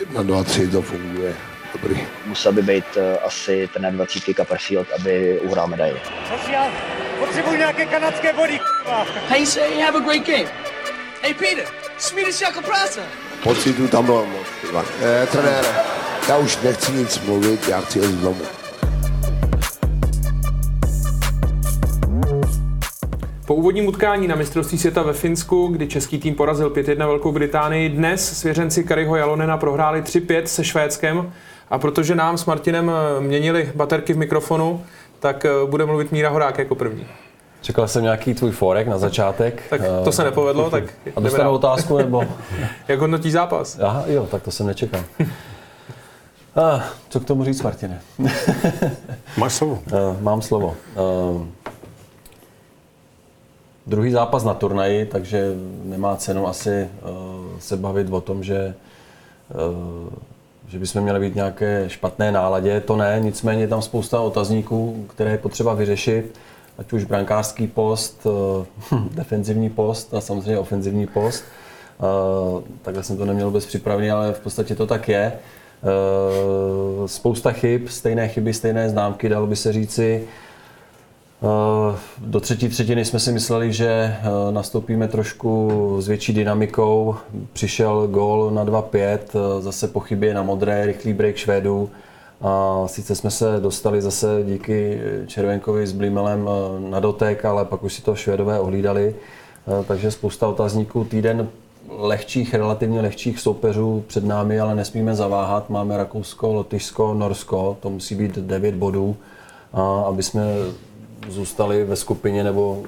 Jedna, dva, tři, to funguje. Dobrý. Musel by být uh, asi ten 20 Copperfield, aby uhrál medaili. Potřebuji nějaké kanadské body, Hey, say, have a great game. Hey, Peter, Swedish jako práce. Pocitu tam bylo moc. Eh, trenére, já už nechci nic mluvit, já chci jít domů. Po úvodním utkání na mistrovství světa ve Finsku, kdy český tým porazil 5-1 Velkou Británii, dnes svěřenci Kariho Jalonena prohráli 3-5 se Švédskem a protože nám s Martinem eh, měnili baterky v mikrofonu, tak eh, bude mluvit Míra Horák jako první. Čekal jsem nějaký tvůj forek na začátek. Tak to se nepovedlo, tak A dostanu otázku, nebo? Jak hodnotí zápas? Aha, jo, tak to jsem nečekal. Ah, co k tomu říct, Martine? Máš slovo. Uh, mám slovo. Uh, druhý zápas na turnaji, takže nemá cenu asi uh, se bavit o tom, že, uh, že bychom měli být nějaké špatné náladě. To ne, nicméně je tam spousta otazníků, které je potřeba vyřešit. Ať už brankářský post, uh, defenzivní post a samozřejmě ofenzivní post. Takhle jsem to neměl vůbec připravený, ale v podstatě to tak je. Spousta chyb, stejné chyby, stejné známky, dalo by se říci. Uh, do třetí třetiny jsme si mysleli, že uh, nastoupíme trošku s větší dynamikou. Přišel gól na 2-5, uh, zase po chybě na modré, rychlý break Švédů. A sice jsme se dostali zase díky Červenkovi s Blimelem na dotek, ale pak už si to Švédové ohlídali. Takže spousta otazníků. Týden lehčích, relativně lehčích soupeřů před námi, ale nesmíme zaváhat. Máme Rakousko, Lotyšsko, Norsko, to musí být 9 bodů, aby jsme zůstali ve skupině nebo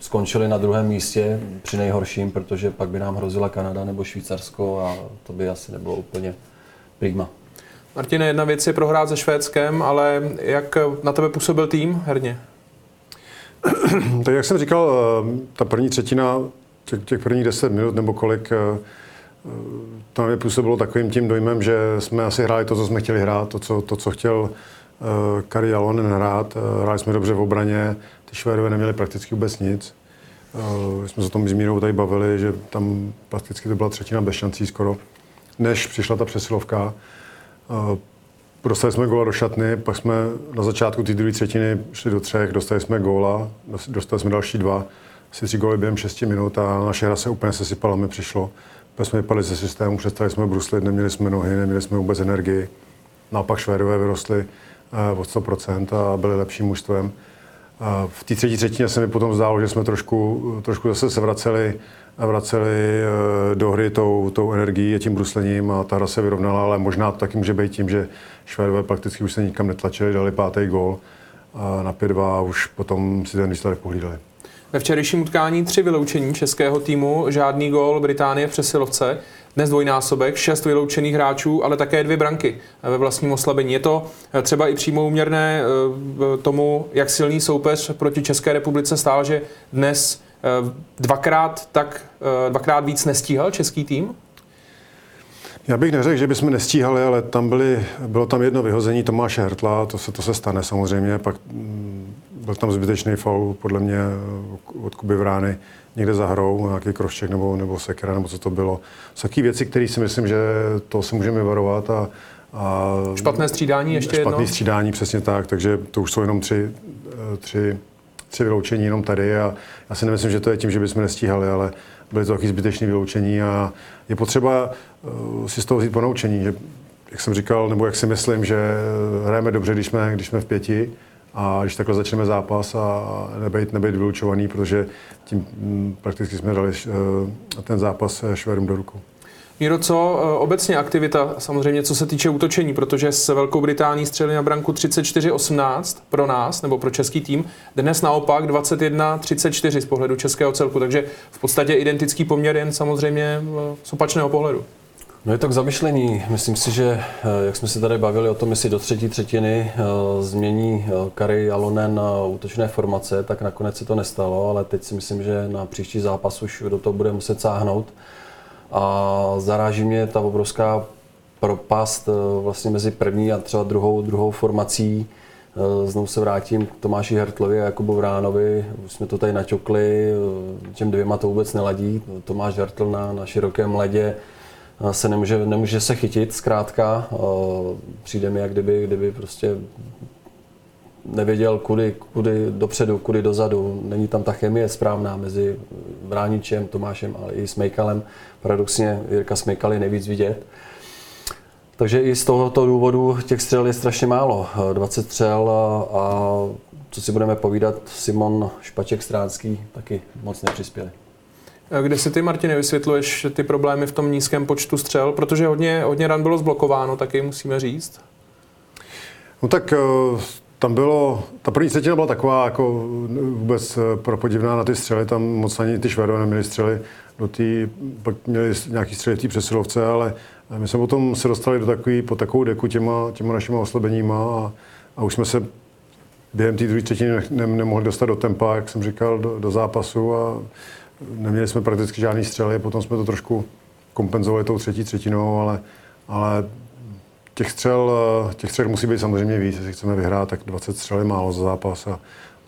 skončili na druhém místě při nejhorším, protože pak by nám hrozila Kanada nebo Švýcarsko a to by asi nebylo úplně prima. Martine, jedna věc je prohrát se Švédskem, ale jak na tebe působil tým herně? tak jak jsem říkal, ta první třetina, těch, těch prvních deset minut nebo kolik, to na mě působilo takovým tím dojmem, že jsme asi hráli to, co jsme chtěli hrát, to, co, to, co chtěl Kari Jalonen hrát. Hráli jsme dobře v obraně, ty Švédové neměli prakticky vůbec nic. Jsme se tom s Mírou tady bavili, že tam prakticky to byla třetina bez šancí skoro, než přišla ta přesilovka. Dostali jsme góla do šatny, pak jsme na začátku té druhé třetiny šli do třech, dostali jsme góla, dostali jsme další dva, asi tři góly během šesti minut a naše hra se úplně sesypala, mi přišlo. Pak jsme vypadli ze systému, přestali jsme bruslit, neměli jsme nohy, neměli jsme vůbec energii. Naopak Švédové vyrostli o 100% a byli lepším mužstvem. V té třetí třetině se mi potom zdálo, že jsme trošku, trošku zase se vraceli, vraceli do hry tou, tou energií a tím bruslením a ta hra se vyrovnala, ale možná to taky může být tím, že Švédové prakticky už se nikam netlačili, dali pátý gól na 5-2 a už potom si ten výsledek pohlídali. Ve včerejším utkání tři vyloučení českého týmu, žádný gól Británie v přesilovce, dnes dvojnásobek, šest vyloučených hráčů, ale také dvě branky ve vlastním oslabení. Je to třeba i přímo uměrné tomu, jak silný soupeř proti České republice stál, že dnes dvakrát, tak, dvakrát víc nestíhal český tým? Já bych neřekl, že bychom nestíhali, ale tam byly, bylo tam jedno vyhození Tomáše Hertla, to se, to se stane samozřejmě, pak byl tam zbytečný faul, podle mě od Kuby Vrány někde za hrou, nějaký krošček nebo, nebo sekera, nebo co to bylo. Jsou taky věci, které si myslím, že to se můžeme varovat a, a Špatné střídání ještě Špatné jedno? střídání, přesně tak, takže to už jsou jenom tři, tři, tři vyloučení jenom tady a já si nemyslím, že to je tím, že bychom nestíhali, ale byly to taky zbytečné vyloučení a je potřeba si z toho vzít ponaučení, že jak jsem říkal, nebo jak si myslím, že hrajeme dobře, když jsme, když jsme v pěti, a když takhle začneme zápas a nebejt, nebejt vylučovaný, protože tím prakticky jsme dali ten zápas Švédům do rukou. Míro, co obecně aktivita, samozřejmě co se týče útočení, protože s Velkou Británií střelili na branku 34-18 pro nás, nebo pro český tým, dnes naopak 21-34 z pohledu českého celku, takže v podstatě identický poměr jen samozřejmě z opačného pohledu. No je to k zamyšlení. Myslím si, že jak jsme se tady bavili o tom, jestli do třetí třetiny změní Kari Jalonen na útočné formace, tak nakonec se to nestalo, ale teď si myslím, že na příští zápas už do toho bude muset sáhnout. A zaráží mě ta obrovská propast vlastně mezi první a třeba druhou, druhou formací. Znovu se vrátím k Tomáši Hertlovi a Jakubu Vránovi. Už jsme to tady naťukli, těm dvěma to vůbec neladí. Tomáš Hertl na, na širokém ledě se nemůže, nemůže se chytit zkrátka. Přijde mi, jak kdyby, kdyby prostě nevěděl, kudy, kudy dopředu, kudy dozadu. Není tam ta chemie správná mezi Vráničem, Tomášem, ale i Smejkalem. Paradoxně Jirka Smejkal je nejvíc vidět. Takže i z tohoto důvodu těch střel je strašně málo. 20 střel a, a co si budeme povídat, Simon Špaček Stránský taky moc nepřispěli. Kde si ty, Martine, vysvětluješ ty problémy v tom nízkém počtu střel? Protože hodně, hodně ran bylo zblokováno, taky musíme říct. No tak eh, tam bylo, ta první třetina byla taková jako vůbec eh, propodivná na ty střely, tam moc ani ty Švédové neměli střely do té, pak měli nějaký střely v té přesilovce, ale my jsme potom se dostali do takový, po takovou deku těma, těma našimi oslabeníma a, a už jsme se během té druhé třetiny ne, ne, nemohli dostat do tempa, jak jsem říkal, do, do zápasu a neměli jsme prakticky žádný střely, potom jsme to trošku kompenzovali tou třetí třetinou, ale, ale těch střel, těch střel musí být samozřejmě víc, jestli chceme vyhrát, tak 20 střel je málo za zápas a,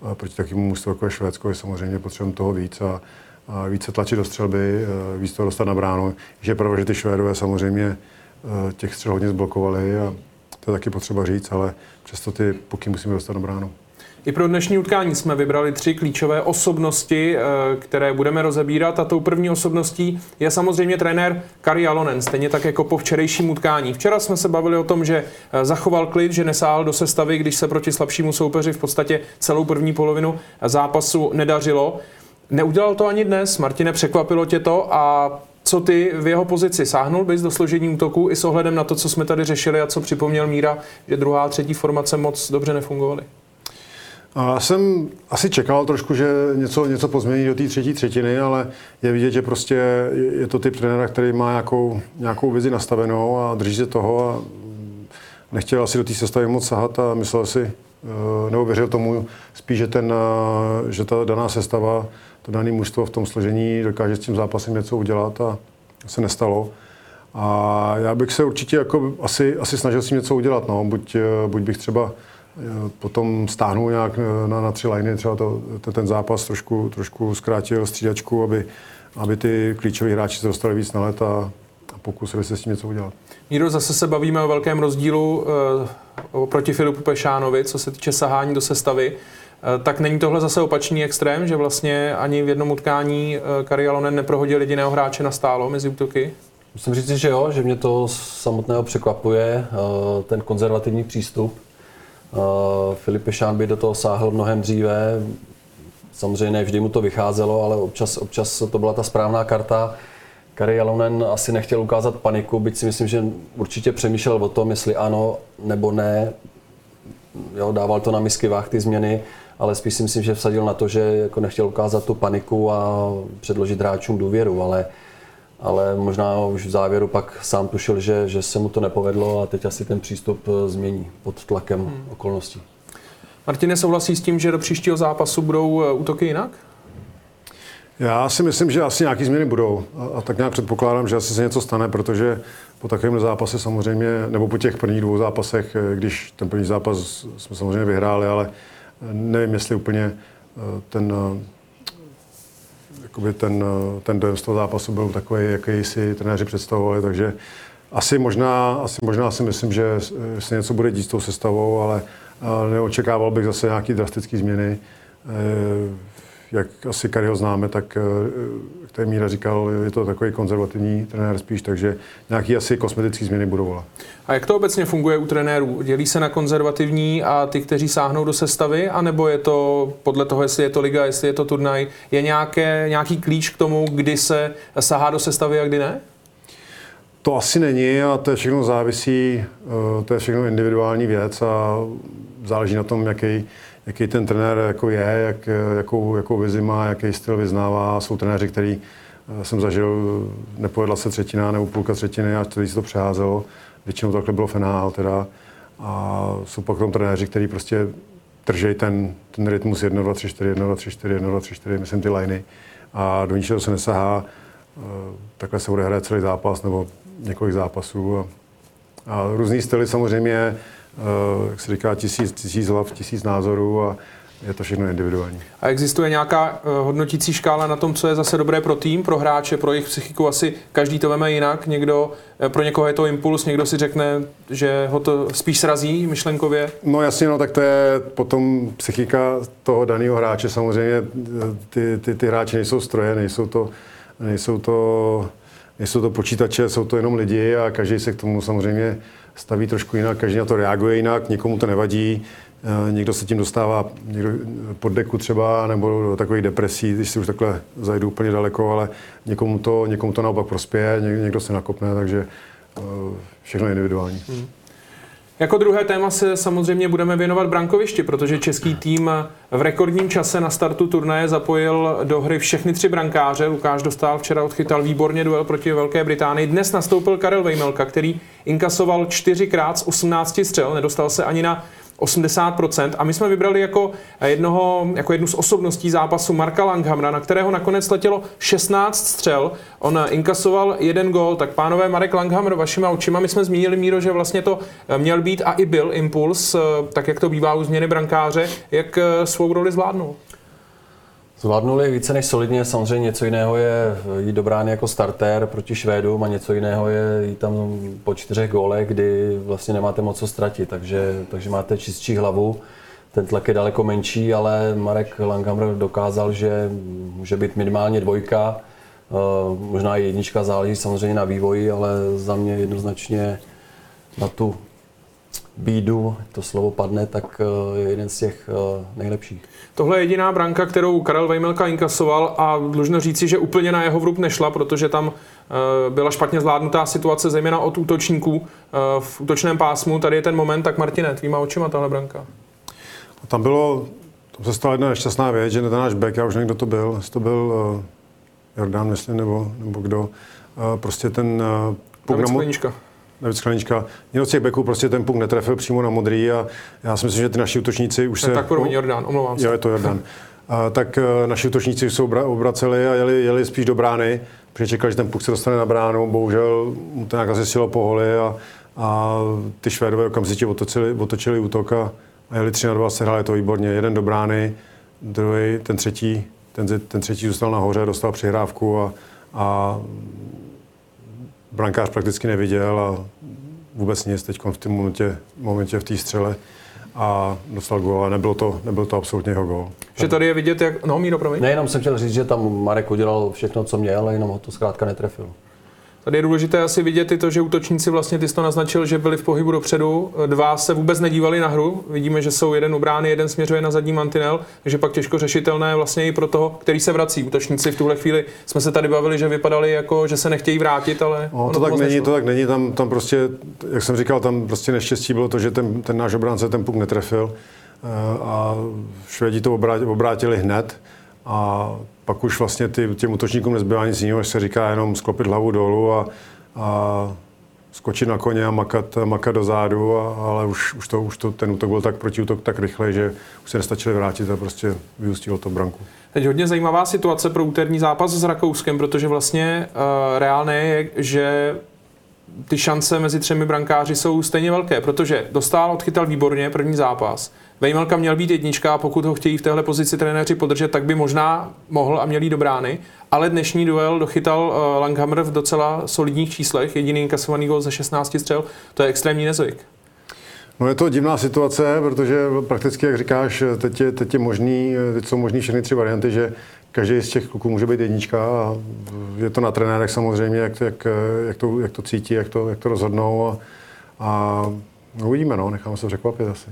a proti takovému mužstvu jako je Švédsko je samozřejmě potřebujeme toho víc a, a více tlačit do střelby, víc to dostat na bránu. Že je pravda, že ty Švédové samozřejmě těch střel hodně zblokovali a to je taky potřeba říct, ale přesto ty puky musíme dostat na bránu. I pro dnešní utkání jsme vybrali tři klíčové osobnosti, eh, které budeme rozebírat. A tou první osobností je samozřejmě trenér Kari Alonen, stejně tak jako po včerejším utkání. Včera jsme se bavili o tom, že eh, zachoval klid, že nesáhl do sestavy, když se proti slabšímu soupeři v podstatě celou první polovinu zápasu nedařilo. Neudělal to ani dnes. Martine, překvapilo tě to a co ty v jeho pozici? Sáhnul bys do složení útoku i s ohledem na to, co jsme tady řešili a co připomněl Míra, že druhá a třetí formace moc dobře nefungovaly? Já jsem asi čekal trošku, že něco, něco pozmění do té třetí třetiny, ale je vidět, že prostě je to typ trenéra, který má nějakou, nějakou vizi nastavenou a drží se toho a nechtěl asi do té sestavy moc sahat a myslel si, eh, nebo věřil tomu spíš, že, ten, eh, že ta daná sestava, to dané mužstvo v tom složení dokáže s tím zápasem něco udělat a se nestalo. A já bych se určitě jako asi, asi snažil si něco udělat. No. Buď, eh, buď bych třeba potom stáhnul nějak na, na tři liny, třeba to, to, ten zápas trošku, trošku zkrátil střídačku, aby, aby ty klíčoví hráči se dostali víc na let a, a pokusili se s tím něco udělat. Míro, zase se bavíme o velkém rozdílu uh, proti Filipu Pešánovi, co se týče sahání do sestavy. Uh, tak není tohle zase opačný extrém, že vlastně ani v jednom utkání uh, Kari Alonen neprohodil jediného hráče na stálo mezi útoky? Musím říct, že jo, že mě to samotného překvapuje, ten konzervativní přístup. Filip Pešán by do toho sáhl mnohem dříve. Samozřejmě vždy mu to vycházelo, ale občas, občas to byla ta správná karta. Kari Jalonen asi nechtěl ukázat paniku, byť si myslím, že určitě přemýšlel o tom, jestli ano nebo ne. Jo, dával to na misky váh ty změny, ale spíš si myslím, že vsadil na to, že jako nechtěl ukázat tu paniku a předložit hráčům důvěru, ale ale možná už v závěru pak sám tušil, že, že se mu to nepovedlo a teď asi ten přístup eh, změní pod tlakem hmm. okolností. Martine, souhlasí s tím, že do příštího zápasu budou eh, útoky jinak? Já si myslím, že asi nějaké změny budou a, a tak nějak předpokládám, že asi se něco stane, protože po takovém zápase samozřejmě, nebo po těch prvních dvou zápasech, eh, když ten první zápas jsme samozřejmě vyhráli, ale nevím, jestli úplně ten jakoby ten, ten dojem z toho zápasu byl takový, jaký si trenéři představovali, takže asi možná, asi možná si myslím, že se něco bude dít s tou sestavou, ale neočekával bych zase nějaké drastické změny. Jak asi Kariho známe, tak jak tady Míra říkal, je to takový konzervativní trenér spíš, takže nějaký asi kosmetické změny budou volat. A jak to obecně funguje u trenérů? Dělí se na konzervativní a ty, kteří sáhnou do sestavy, anebo je to podle toho, jestli je to liga, jestli je to turnaj, je nějaké, nějaký klíč k tomu, kdy se sahá do sestavy a kdy ne? To asi není a to je všechno závisí, eh, to je všechno individuální věc a záleží na tom, jaký, jaký ten trenér jako je, jak, jakou, jakou vizi má, jaký styl vyznává. Jsou trenéři, který eh, jsem zažil, nepovedla se třetina nebo půlka třetiny a který se to přeházelo. Většinou takhle bylo fenál teda. A jsou pak tam trenéři, kteří prostě držej ten, ten rytmus 1, 2, 3, 4, 1, 2, 3, 4, 1, 2, 3, 4, myslím ty liney. A do ničeho se nesahá. Eh, takhle se hrát celý zápas nebo několik zápasů. A, různý styly samozřejmě, jak se říká, tisíc, tisíc hlav, tisíc názorů a, je to všechno individuální. A existuje nějaká uh, hodnotící škála na tom, co je zase dobré pro tým, pro hráče, pro jejich psychiku? Asi každý to veme jinak. Někdo, uh, pro někoho je to impuls, někdo si řekne, že ho to spíš srazí myšlenkově. No jasně, no tak to je potom psychika toho daného hráče. Samozřejmě ty, ty, ty hráči nejsou stroje, nejsou to, nejsou to, nejsou to počítače, jsou to jenom lidi a každý se k tomu samozřejmě staví trošku jinak, každý na to reaguje jinak, nikomu to nevadí. Eh, někdo se tím dostává někdo pod deku třeba, nebo do takových depresí, když si už takhle zajdu úplně daleko, ale někomu to, někomu to naopak prospěje, někdo se nakopne, takže eh, všechno individuální. Hmm. Jako druhé téma se samozřejmě budeme věnovat brankovišti, protože český tým v rekordním čase na startu turnaje zapojil do hry všechny tři brankáře. Lukáš Dostal včera odchytal výborně duel proti Velké Británii. Dnes nastoupil Karel Vejmelka, který inkasoval čtyřikrát z 18 střel, nedostal se ani na 80%. A my jsme vybrali jako, jednoho, jako jednu z osobností zápasu Marka Langhamra, na kterého nakonec letělo 16 střel. On inkasoval jeden gol. Tak pánové, Marek Langhammer, vašima očima, my jsme zmínili, Míro, že vlastně to měl být a i byl impuls, tak jak to bývá u změny brankáře. Jak svou roli zvládnul? Zvládnuli více než solidně, samozřejmě něco jiného je jít do brány jako starter proti Švédům a něco jiného je jít tam po čtyřech gólech, kdy vlastně nemáte moc co ztratit, takže, takže máte čistší hlavu. Ten tlak je daleko menší, ale Marek Langhammer dokázal, že může být minimálně dvojka, eh, možná i jednička záleží samozřejmě na vývoji, ale za mě jednoznačně na tu bídu, to slovo padne, tak eh, je jeden z těch eh, nejlepších. Tohle je jediná branka, kterou Karel Vejmelka inkasoval a dlužno říci, že úplně na jeho vrub nešla, protože tam eh, byla špatně zvládnutá situace, zejména od útočníků v útočném pásmu. Tady je ten moment, tak Martine, tvýma očima tahle branka. Tam bylo, tam se stala jedna nešťastná věc, že ten náš back, já už nevím, kdo to byl, jestli to byl Jordán, myslím, nebo, nebo kdo, prostě ten David Sklenička. Někdo z těch beků prostě ten puk netrefil přímo na modrý a já si myslím, že ty naši útočníci už se... Tak promiň, Jordán, omlouvám se. Jo, je to Jordán. A, tak uh, naši útočníci se obraceli a jeli, jeli spíš do brány, protože čekali, že ten puk se dostane na bránu. Bohužel mu to nějak zesilo po holi a, a ty Švédové okamžitě otočili, otočili útok a, a jeli 3 na 2, hráli to výborně. Jeden do brány, druhý, ten třetí, ten, ten třetí zůstal nahoře, dostal přihrávku a, a brankář prakticky neviděl a vůbec nic teď v tom momentě, momentě v té střele a dostal gól a nebylo to, nebyl to absolutně jeho gól. Že tady je vidět, jak... No, Míro, promiň. Nejenom jsem chtěl říct, že tam Marek udělal všechno, co měl, ale jenom ho to zkrátka netrefil. Tady je důležité asi vidět i to, že útočníci vlastně, ty jsi to naznačil, že byli v pohybu dopředu, dva se vůbec nedívali na hru, vidíme, že jsou jeden ubrány, jeden směřuje na zadní mantinel, takže pak těžko řešitelné vlastně i pro toho, který se vrací. Útočníci v tuhle chvíli jsme se tady bavili, že vypadali jako, že se nechtějí vrátit, ale. No, to, tak není, to tak není, tam, tam prostě, jak jsem říkal, tam prostě neštěstí bylo to, že ten, ten náš obránce ten puk netrefil. Eh, a Švédi to obrátili hned. A pak už vlastně ty, těm útočníkům nezbývá nic jiného, se říká jenom sklopit hlavu dolů a, a skočit na koně a makat, makat do zádu, a, ale už, už, to, už to, ten útok byl tak protiútok tak rychle, že už se nestačili vrátit a prostě vyústilo to branku. Teď hodně zajímavá situace pro úterní zápas s Rakouskem, protože vlastně uh, reálné je, že ty šance mezi třemi brankáři jsou stejně velké, protože dostal, odchytal výborně první zápas. Vejmelka měl být jednička a pokud ho chtějí v téhle pozici trenéři podržet, tak by možná mohl a měl jít do brány. Ale dnešní duel dochytal uh, Langhammer v docela solidních číslech, jediný inkasovaný gol ze 16 střel. To je extrémní nezvyk. No je to divná situace, protože prakticky, jak říkáš, teď, je, teď, je možný, teď jsou možný všechny tři varianty, že každý z těch kluků může být jednička a je to na trenérech samozřejmě, jak, jak, jak, to, jak to cítí, jak to, jak to rozhodnou a, a uvidíme, no, necháme se překvapit asi.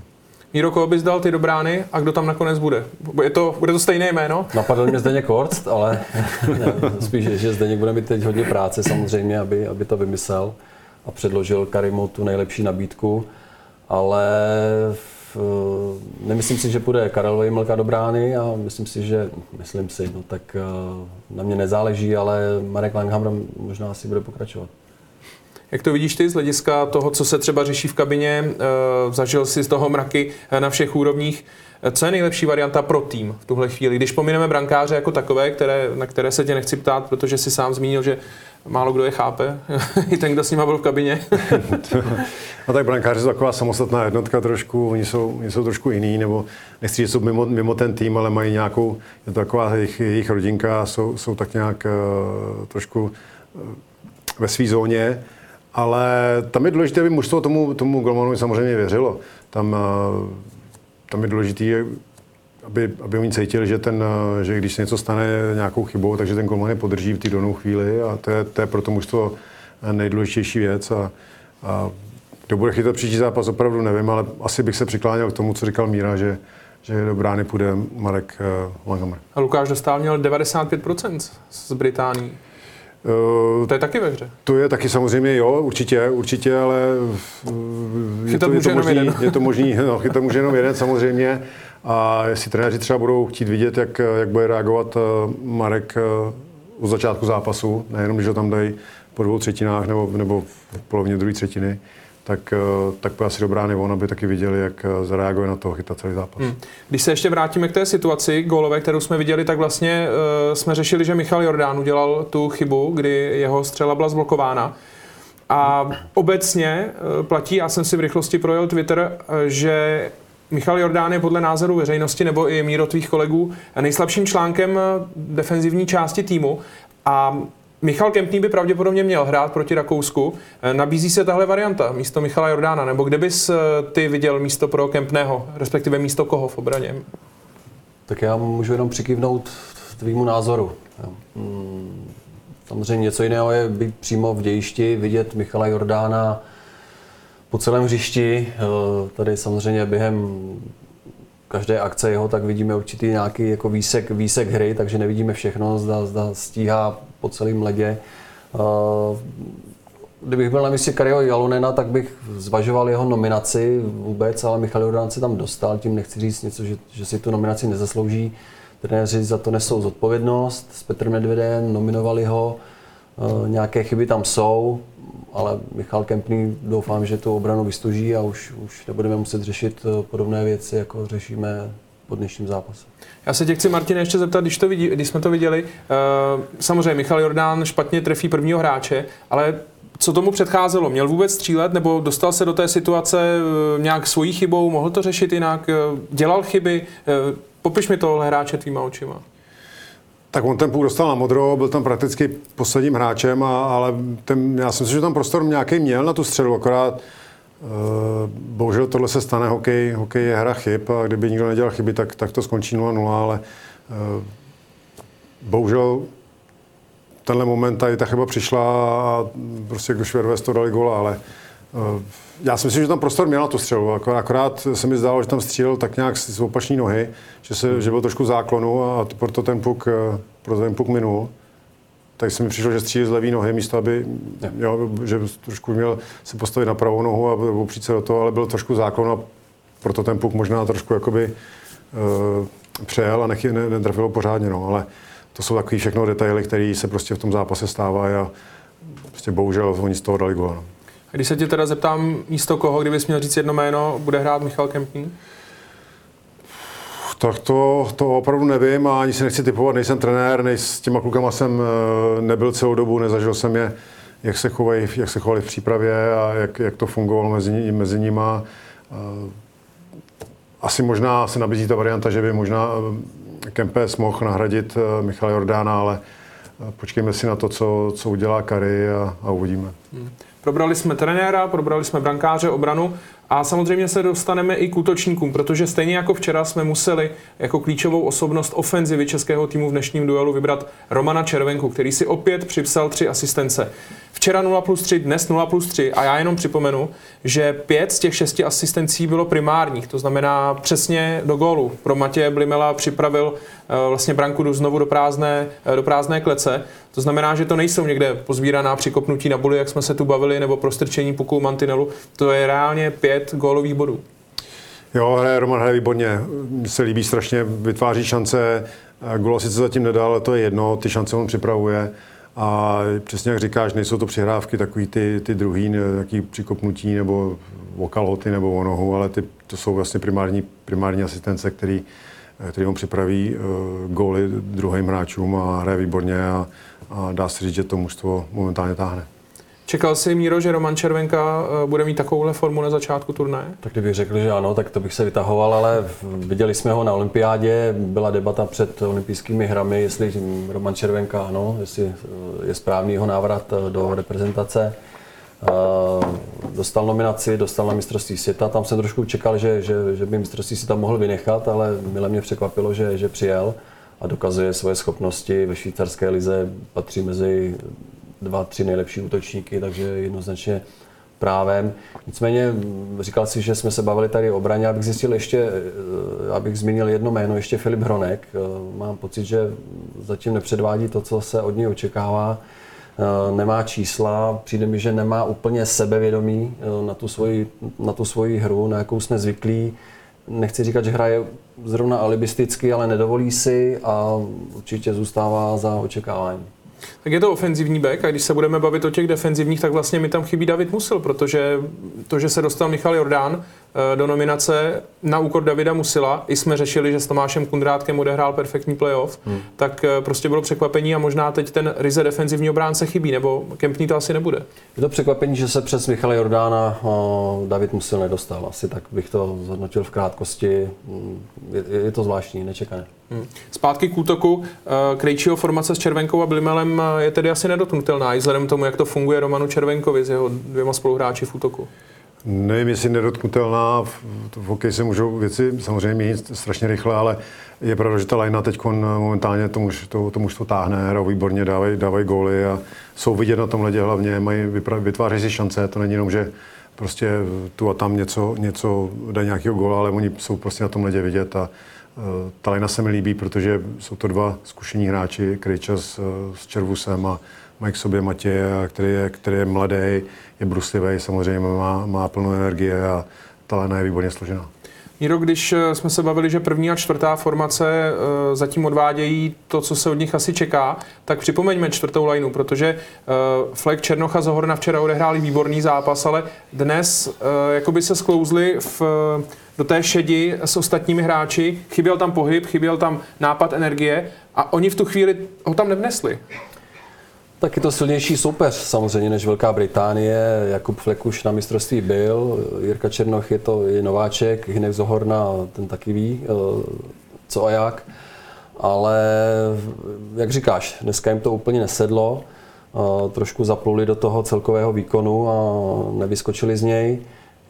Míro, koho bys dal ty do brány a kdo tam nakonec bude? Je to, bude to stejné jméno? Napadl mě Zdeněk Horst, ale ne, spíš, že Zdeněk bude mít teď hodně práce samozřejmě, aby, aby to vymyslel a předložil Karimu tu nejlepší nabídku, ale v, nemyslím si, že půjde Karel Vejmelka do brány a myslím si, že, myslím si, no tak eh, na mě nezáleží, ale Marek Langhammer možná asi bude pokračovat. Jak to vidíš ty z hlediska toho, co se třeba řeší v kabině? Eh, zažil jsi z toho mraky eh, na všech úrovních. Eh, co je nejlepší varianta pro tým v tuhle chvíli? Když pomineme brankáře jako takové, které, na které se tě nechci ptát, protože si sám zmínil, že málo kdo je chápe, i ten, kdo s nima byl v kabině. A tak brankáři jsou taková samostatná jednotka trošku, oni jsou, oni jsou trošku jiný, nebo nechci že jsou mimo, mimo ten tým, ale mají nějakou, je to taková jejich, jejich rodinka, jsou, jsou tak nějak uh, trošku uh, ve své zóně, ale tam je důležité, aby mužstvo tomu, tomu golmanovi samozřejmě věřilo. Tam, uh, tam je důležité, aby, aby oni cítili, že, ten, že když se něco stane nějakou chybou, takže ten golman je podrží v té danou chvíli a to je, to je pro to mužstvo nejdůležitější věc. A, a kdo bude chytat příští zápas, opravdu nevím, ale asi bych se přikláněl k tomu, co říkal Míra, že, že do brány půjde Marek Langhammer. A Lukáš Dostál měl 95% z Británii. Uh, to je taky ve hře. To je taky samozřejmě, jo, určitě, určitě, ale je to, je to, možný, jeden. je to možný, no, chytat může jenom jeden samozřejmě. A jestli trenéři třeba budou chtít vidět, jak, jak bude reagovat uh, Marek od začátku zápasu, nejenom, když ho tam dají po dvou třetinách nebo, nebo v polovině druhé třetiny, tak, eh, tak by asi dobrá nebo aby taky viděli, jak eh, zareaguje na to chytat celý zápas. Hmm. Když se ještě vrátíme k té situaci gólové, kterou jsme viděli, tak vlastně uh, jsme řešili, že Michal Jordán udělal tu chybu, kdy jeho střela byla zblokována. A obecně uh, platí, já jsem si v rychlosti projel Twitter, uh, že Michal Jordán je podle názoru veřejnosti nebo i míro tvých kolegů nejslabším článkem defenzivní části týmu. A Michal Kempný by pravděpodobně měl hrát proti Rakousku. Eh, nabízí se tahle varianta místo Michala Jordána, nebo kde bys eh, ty viděl místo pro Kempného, respektive místo koho v obraně? Tak já můžu jenom přikývnout tvýmu názoru. Mm, samozřejmě něco jiného je být přímo v dějišti, vidět Michala Jordána po celém hřišti. Eh, tady samozřejmě během každé akce jeho, tak vidíme určitý nějaký jako výsek, výsek hry, takže nevidíme všechno, zda, zda stíhá po celém ledě. Eh, kdybych byl na místě Kariho Jalunena, tak bych zvažoval jeho nominaci vůbec, ale Michal Jordán se tam dostal, tím nechci říct něco, že, že si tu nominaci nezaslouží. Trenéři za to nesou zodpovědnost. S Petrem Medvedem nominovali ho, eh, nějaké chyby tam jsou, ale Michal Kempný doufám, že tu obranu vystoží a už, už nebudeme muset řešit eh, podobné věci, jako řešíme po dnešním zápase. Já se tě chci, Martin, ještě zeptat, když, to vidí, když jsme to viděli, uh, samozřejmě Michal Jordán špatně trefí prvního hráče, ale co tomu předcházelo? Měl vůbec střílet nebo dostal se do té situace uh, nějak svojí chybou? Mohl to řešit jinak? Uh, dělal chyby? Uh, popiš mi tohle hráče tvýma očima. Tak on ten půl dostal na modro, byl tam prakticky posledním hráčem, a, ale ten, já si myslím, že tam prostor nějaký měl na tu středu, akorát uh, bohužel tohle se stane, hokej, hokej je hra chyb a kdyby nikdo nedělal chyby, tak, tak to skončí 0-0, ale uh, bohužel tenhle moment tady ta chyba přišla a prostě jako Šverves to dali gola, ale uh, já si myslím, že tam prostor měl na tu střelu, akorát se mi zdálo, že tam střílel tak nějak z opačné nohy, že, se, že byl trošku záklonu a proto ten puk, eh, proto ten puk minul. Tak se mi přišlo, že střílel z levé nohy místo, aby, jo, že trošku měl se postavit na pravou nohu a opřít se do toho, ale byl trošku záklon a proto ten puk možná trošku jakoby uh, přejel a nechy, ne, netrefilo pořádně, no, ale to jsou takové všechno detaily, které se prostě v tom zápase stávají a prostě bohužel oni z toho dali gol. No. Když se tě teda zeptám místo koho, kdybys měl říct jedno jméno, bude hrát Michal Kempný? Tak to, to opravdu nevím a ani si nechci typovat, nejsem trenér, nej, s těma klukama jsem eh, nebyl celou dobu, nezažil jsem je, jak se chovají, jak se chovali v přípravě a jak, jak to fungovalo mezi, mezi nima. Eh, asi možná se nabízí ta varianta, že by možná eh, Kempes mohl nahradit Michala Jordána, ale počkejme si na to, co, co udělá Kary a, a uvidíme. Hmm. Probrali jsme trenéra, probrali jsme brankáře, obranu a samozřejmě se dostaneme i k útočníkům, protože stejně jako včera jsme museli jako klíčovou osobnost ofenzivy českého týmu v dnešním duelu vybrat Romana Červenku, který si opět připsal tři asistence. Včera 0 plus 3, dnes 0 plus 3 a já jenom připomenu, že pět z těch šesti asistencí bylo primárních, to znamená přesně do gólu. Pro Matěje Blimela připravil eh, vlastně branku do, znovu do prázdné, eh, do prázdné klece. To znamená, že to nejsou někde pozbíraná přikopnutí na buli, jak jsme se tu bavili, nebo prostrčení puku mantinelu. To je reálně pět gólových bodů. Jo, hraje, Roman hraje výborně. Mně se líbí strašně, vytváří šance. Golo sice zatím nedal, ale to je jedno, ty šance on připravuje. A přesně jak říkáš, nejsou to přihrávky takový ty, ty druhý, nějaký přikopnutí nebo vokalhoty nebo o nohu, ale ty, to jsou vlastně primární, primární asistence, který, který on připraví uh, góly druhým hráčům a hraje výborně a a dá se říct, že to mužstvo momentálně táhne. Čekal jsi, Míro, že Roman Červenka eh, bude mít takovouhle formu na začátku turnaje? Tak kdybych řekl, že ano, tak to bych se vytahoval, ale viděli jsme ho na olympiádě, byla debata před olympijskými hrami, jestli Roman Červenka ano, jestli eh, je správný jeho návrat eh, do reprezentace. Dostal nominaci, dostal na mistrovství světa, tam jsem trošku čekal, že, že, že by mistrovství světa mohl vynechat, ale milé mě překvapilo, že, že přijel a dokazuje svoje schopnosti. Ve švýcarské lize patří mezi dva, tři nejlepší útočníky, takže jednoznačně právem. Nicméně říkal si, že jsme se bavili tady o obraně, abych zjistil ještě, eh, abych zmínil jedno jméno, ještě Filip Hronek. Eh, mám pocit, že zatím nepředvádí to, co se od něj očekává. Eh, nemá čísla, přijde mi, že nemá úplně sebevědomí na tu svoji, na tu svoji hru, na jakou jsme zvyklí. Nechci říkat, že hraje zrovna alibisticky, ale nedovolí si a určitě zůstává za očekávání. Tak je to ofenzivní back a když se budeme bavit o těch defenzivních, tak vlastně mi tam chybí David Musil, protože to, že se dostal Michal Jordán do nominace na úkor Davida Musila, i jsme řešili, že s Tomášem Kundrátkem odehrál perfektní playoff, hmm. tak eh, prostě bylo překvapení a možná teď ten ryze defenzivní obránce chybí, nebo Kempný to asi nebude. Je to překvapení, že se přes Michala Jordána o, David Musil nedostal. Asi tak bych to zhodnotil v krátkosti. Hmm, je, je to zvláštní, nečekané. Hmm. Zpátky k útoku. Eh, Krejčího formace s Červenkou a Blimelem eh, je tedy asi nedotknutelná, i vzhledem tomu, jak to funguje Romanu Červenkovi s jeho dvěma spoluhráči v útoku. Nevím, jestli nedotknutelná. V, v hokeji se můžou věci samozřejmě měnit strašně rychle, ale je pravda, že ta lajna teď momentálně to, muž, to, to mužstvo táhne, hrajou výborně, dávají, dávaj góly a jsou vidět na tom ledě hlavně, mají, vytvářejí si šance, to není jenom, že prostě tu a tam něco, něco dají nějakého góla, ale oni jsou prostě na tom ledě vidět a Eh, ta lina se mi líbí, protože jsou to dva zkušení hráči, Krejča s, eh, s Červusem a mají k sobě Matěje, který je, který je mladý, je bruslivý, samozřejmě má, má plnou energie a ta lina je výborně složená. Míro, když eh, jsme se bavili, že první a čtvrtá formace zatím odvádějí to, co se od nich asi čeká, tak připomeňme čtvrtou lineu, protože Fleck Černocha Zohorna včera odehráli výborný zápas, ale dnes jakoby se sklouzli v do té šedi s ostatními hráči, chyběl tam pohyb, chyběl tam nápad energie a oni v tu chvíli ho tam nevnesli. Tak je to silnější soupeř samozřejmě než Velká Británie. Jakub Flek už na mistrovství byl, Jirka Černoch je to je nováček, Hinek Zohorna, ten taky ví, eh, co a jak. Ale jak říkáš, dneska jim to úplně nesedlo. Eh, trošku zapluli do toho celkového výkonu a nevyskočili z něj.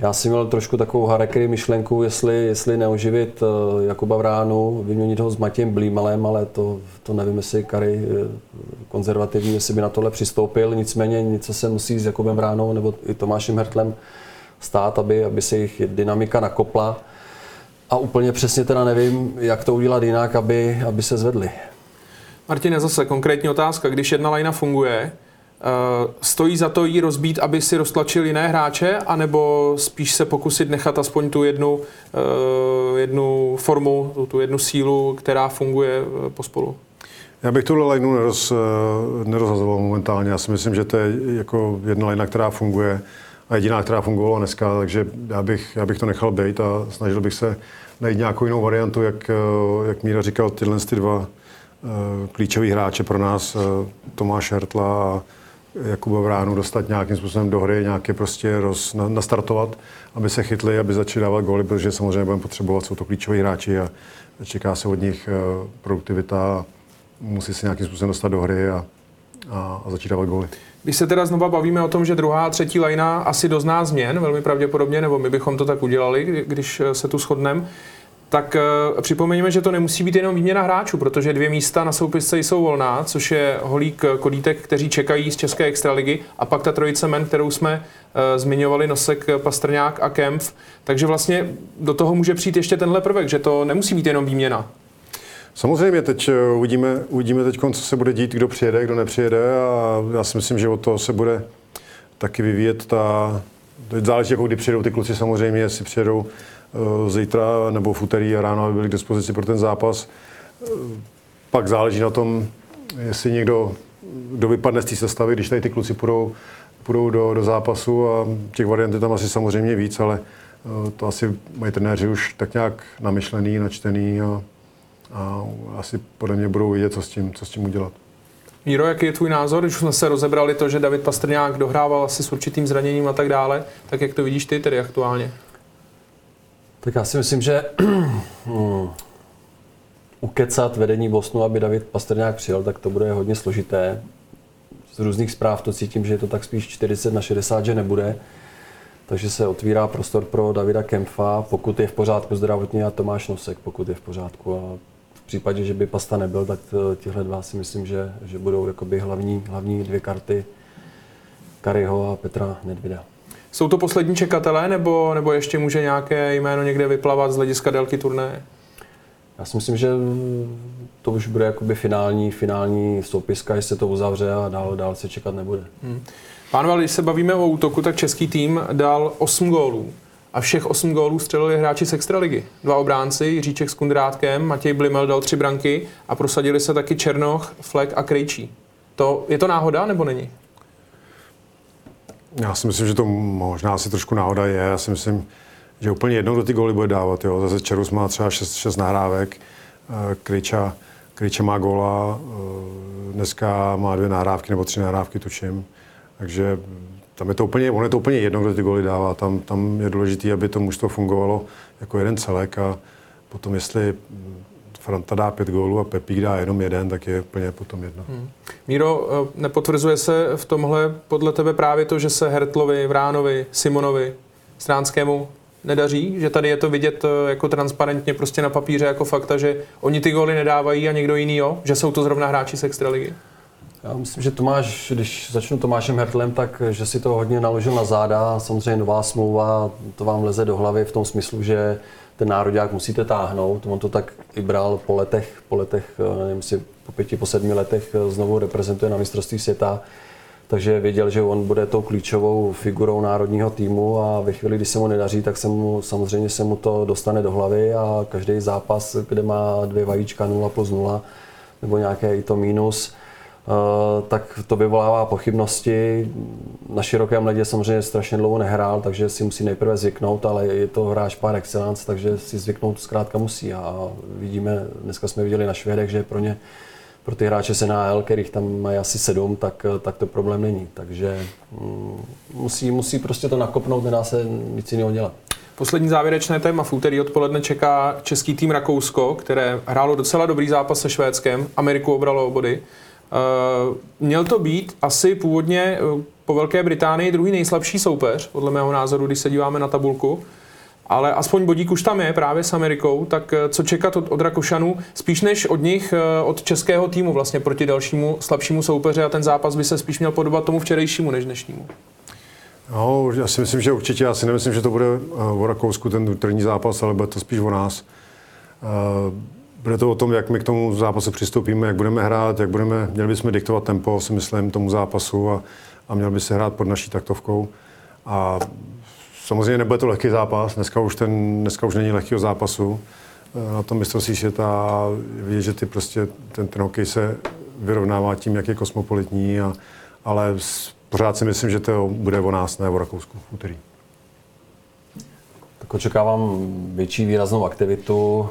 Já jsem měl trošku takovou harakiri myšlenku, jestli, jestli neoživit uh, Jakuba Vránu, vyměnit ho s Matějem Blímalem, ale to, to nevím, jestli Kary konzervativní, jestli by na tohle přistoupil. Nicméně něco se musí s Jakubem Vránou nebo i Tomášem Hertlem stát, aby, aby se jich dynamika nakopla. A úplně přesně teda nevím, jak to udělat jinak, aby, aby se zvedli. Martine, zase konkrétní otázka. Když jedna lajna funguje, Eh, stojí za to jí rozbít, aby si roztlačil jiné hráče, anebo spíš se pokusit nechat aspoň tu jednu, eh, jednu formu, tu jednu sílu, která funguje eh, pospolu? Já bych tuhle lineu neroz, nerozhazoval momentálně. Já si myslím, že to je jako jedna linea, která funguje a jediná, která fungovala dneska, takže já bych, já bych to nechal být a snažil bych se najít nějakou jinou variantu, jak, jak Míra říkal, tyhle ty dva klíčoví hráče pro nás, Tomáš Hertla a Jakuba Vránu dostat nějakým způsobem do hry, nějaké prostě roz, na, nastartovat, aby se chytli, aby začali dávat góly, protože samozřejmě budeme potřebovat, jsou to klíčoví hráči a čeká se od nich eh, produktivita, musí se nějakým způsobem dostat do hry a, a, a začít dávat góly. Když se teda znova bavíme o tom, že druhá a třetí lajna asi dozná změn, velmi pravděpodobně, nebo my bychom to tak udělali, když se tu shodneme, tak uh, připomeňme, že to nemusí být jenom výměna hráčů, protože dvě místa na soupisce jsou volná, což je Holík Kodítek, kteří čekají z České extraligy, a pak ta trojice men, kterou jsme uh, zmiňovali, Nosek, Pastrňák a Kempf. Takže vlastně do toho může přijít ještě tenhle prvek, že to nemusí být jenom výměna. Samozřejmě teď eh, uvidíme, uvidíme teď, co se bude dít, kdo přijede, kdo nepřijede a já si myslím, že od toho se bude taky vyvíjet ta... Záleží, jako kdy přijedou ty kluci samozřejmě, jestli přijedou Eh, zítra nebo v úterý ráno, aby byli k dispozici pro ten zápas. Eh, pak záleží na tom, jestli někdo, kdo vypadne z té sestavy, když tady ty kluci půjdou, půjdou do, do zápasu a těch variant je tam asi samozřejmě víc, ale eh, to asi mají trenéři už tak nějak namyšlený, načtený a, a asi podle mě budou vidět, co s tím, co s tím udělat. Míro, jaký je tvůj názor, když jsme se rozebrali to, že David Pastrňák dohrával asi s určitým zraněním a tak dále, tak jak to vidíš ty tedy aktuálně? Tak já si myslím, že hmm, ukecat vedení Bosnu, aby David Pastrňák přijel, tak to bude hodně složité. Z různých zpráv to cítím, že je to tak spíš 40 na 60, že nebude. Takže se otvírá prostor pro Davida Kempfa, pokud je v pořádku zdravotně a Tomáš Nosek, pokud je v pořádku. A v případě, že by Pasta nebyl, tak tihle dva si myslím, že, že budou jakoby hlavní, hlavní dvě karty Kariho a Petra Nedvida. Jsou to poslední čekatelé, nebo, nebo ještě může nějaké jméno někde vyplavat z hlediska délky turné? Já si myslím, že to už bude jakoby finální, finální soupiska, jestli se to uzavře a dál, dál se čekat nebude. Hmm. Pánové, když se bavíme o útoku, tak český tým dal 8 gólů. A všech 8 gólů střelili hráči z Extraligy. Dva obránci, Jiříček s Kundrátkem, Matěj Blimel dal tři branky a prosadili se taky Černoch, Flek a Krejčí. To, je to náhoda nebo není? Já si myslím, že to možná asi trošku náhoda je. Já si myslím, že úplně jednou do ty góly bude dávat. Jo. Zase Čerus má třeba 6, 6 nahrávek, eh, Kryča, Kryča má góla, eh, dneska má dvě nahrávky nebo tři nahrávky, tučím. Takže tam je to úplně, on je to úplně jedno, kdo ty góly dává. Tam, tam je důležité, aby to mužstvo fungovalo jako jeden celek a potom, jestli Franta dá pět gólů a Pepík dá jenom jeden, tak je úplně potom jedno. Hmm. Míro, eh, nepotvrzuje se v tomhle podle tebe právě to, že se Hertlovi, Vránovi, Simonovi, Stránskému nedaří? Že tady je to vidět eh, jako transparentně prostě na papíře jako fakta, že oni ty góly nedávají a někdo jiný jo? Že jsou to zrovna hráči z Extraligy? Já myslím, že Tomáš, když začnu Tomášem Hertlem, tak že si to hodně naložil na záda. Samozřejmě nová smlouva, to vám leze do hlavy v tom smyslu, že ten národák musíte táhnout. On to tak i bral po letech, po letech, eh, nevím, si po pěti, po sedmi letech eh, znovu reprezentuje na mistrovství světa. Takže věděl, že on bude tou klíčovou figurou národního týmu a ve chvíli, kdy se mu nedaří, tak se mu, samozřejmě se mu to dostane do hlavy a každý zápas, kde má dvě vajíčka 0 plus 0 nebo nějaké i to mínus, tak to vyvolává pochybnosti. Na širokém ledě samozřejmě strašně dlouho nehrál, takže si musí nejprve zvyknout, ale je to hráč par excellence, takže si zvyknout zkrátka musí. A vidíme, dneska jsme viděli na Švédech, že pro ně pro ty hráče z NHL, kterých tam mají asi sedm, tak, tak to problém není. Takže mm, musí, musí prostě to nakopnout, nedá se nic jiného dělat. Poslední závěrečné téma v úterý odpoledne čeká český tým Rakousko, které hrálo docela dobrý zápas se Švédskem, Ameriku obralo o body. Uh, měl to být asi původně uh, po Velké Británii druhý nejslabší soupeř, podle mého názoru, když se díváme na tabulku. Ale aspoň bodík už tam je právě s Amerikou, tak uh, co čekat od, od Rakušanů, spíš než od nich, od českého týmu vlastně proti dalšímu slabšímu soupeři a ten zápas by se spíš měl podobat tomu včerejšímu než dnešnímu. No, já si myslím, že určitě, já si nemyslím, že to bude o Rakousku ten první zápas, ale bude to spíš o nás. Bude to o tom, jak my k tomu zápasu přistoupíme, jak budeme hrát, jak budeme, měli bychom diktovat tempo, si myslím, tomu zápasu a, a měl by se hrát pod naší taktovkou. A samozřejmě nebude to lehký zápas, dneska už, ten, dneska už není lehkého zápasu. Na tom mistrovství světa vidět, že ty prostě, ten, ten hokej se vyrovnává tím, jak je kosmopolitní, a, ale pořád si myslím, že to bude o nás, ne o Rakousku v úterý. Očekávám větší výraznou aktivitu,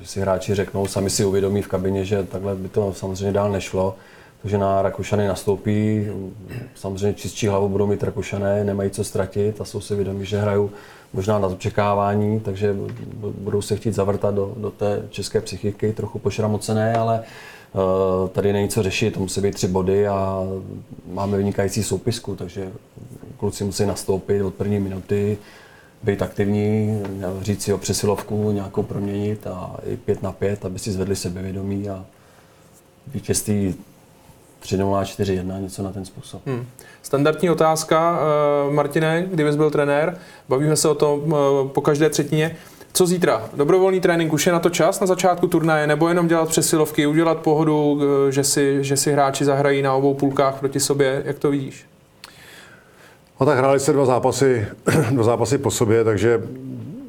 že si hráči řeknou, sami si uvědomí v kabině, že takhle by to samozřejmě dál nešlo. Takže na Rakušany nastoupí, samozřejmě čistší hlavu budou mít Rakušané, nemají co ztratit a jsou si vědomí, že hrajou možná na očekávání, takže budou se chtít zavrtat do, do té české psychiky, trochu pošramocené, ale uh, tady není co řešit, to musí být tři body a máme vynikající soupisku, takže kluci musí nastoupit od první minuty, být aktivní, říct si o přesilovku nějakou proměnit a i pět na pět, aby si zvedli sebevědomí a vítězství 3-0, 4-1, něco na ten způsob. Hmm. Standardní otázka, uh, Martine, kdybys byl trenér, bavíme se o tom uh, po každé třetině. Co zítra? Dobrovolný trénink, už je na to čas na začátku turnaje, nebo jenom dělat přesilovky, udělat pohodu, uh, že si, že si hráči zahrají na obou půlkách proti sobě, jak to vidíš? No tak hráli se dva zápasy, dva zápasy po sobě, takže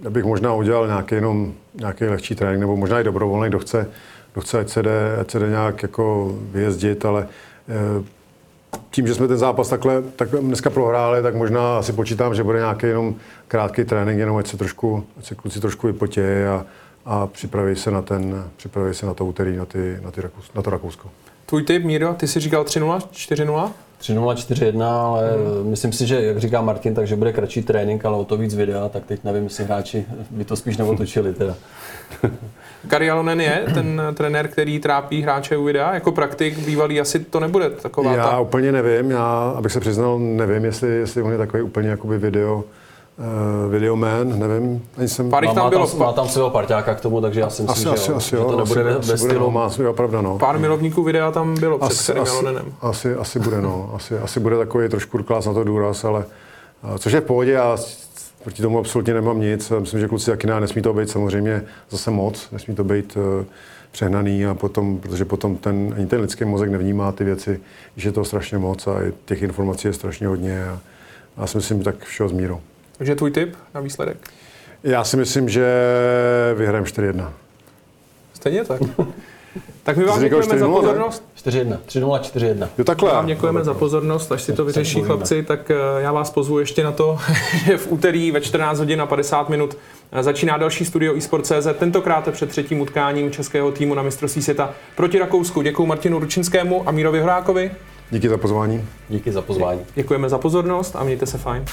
bych možná udělal nějaký, jenom, nějaký lehčí trénink, nebo možná i dobrovolný, kdo chce, kdo chce ať, se jde, ať se jde nějak jako vyjezdit, ale eh, tím, že jsme ten zápas takhle, tak dneska prohráli, tak možná asi počítám, že bude nějaký jenom krátký trénink, jenom ať se, trošku, ať se kluci trošku vypotějí a, a připraví se na ten, připraví se na to úterý, na, ty, na, ty na to Rakousko. Tvůj tip, Míro, ty si říkal 3-0, 4-0? 3-0, 4-1, ale hmm. myslím si, že, jak říká Martin, takže bude kratší trénink, ale o to víc videa, tak teď nevím, jestli hráči by to spíš neotočili teda. Kari Alonen je ten trenér, který trápí hráče u videa. Jako praktik bývalý asi to nebude taková Já ta... úplně nevím, já, abych se přiznal, nevím, jestli, jestli on je takový úplně jakoby video, uh, videoman, nevím. Ani jsem... Pár jich tam má, bylo, tam, má tam svého parťáka k tomu, takže já si myslím, asi, že, asi, jo, asi, že jo, to nebude asi, ve, asi ve bude, no, stylu. má svého pravda, no. pár milovníků videa tam bylo před asi, Karim asi, asi, asi bude, no. Asi, asi bude takový trošku klás na to důraz, ale což je v pohodě, já proti tomu absolutně nemám nic. Myslím, že kluci taky ne, nesmí to být samozřejmě zase moc, nesmí to být uh, přehnaný a potom, protože potom ten, ani ten lidský mozek nevnímá ty věci, že je to strašně moc a těch informací je strašně hodně a, a já si myslím tak všeho s mírou. Takže tvůj tip na výsledek? Já si myslím, že vyhrajeme 4-1. Stejně tak. tak my vám děkujeme za 4:0, ne? pozornost. 4-1, 3-0, 4-1. Jo, takhle. Vám děkujeme za pozornost, až si to vyřeší chlapci, tak eh, já vás pozvu ještě na to, že v úterý ve 14 hodin a 50 minut eh, začíná další studio eSport.cz, tentokrát před třetím utkáním českého týmu na mistrovství světa proti Rakousku. Děkuji Martinu Ručinskému a Mírovi Horákovi. Díky za pozvání. Díky za pozvání. Děkujeme za pozornost a mějte se fajn.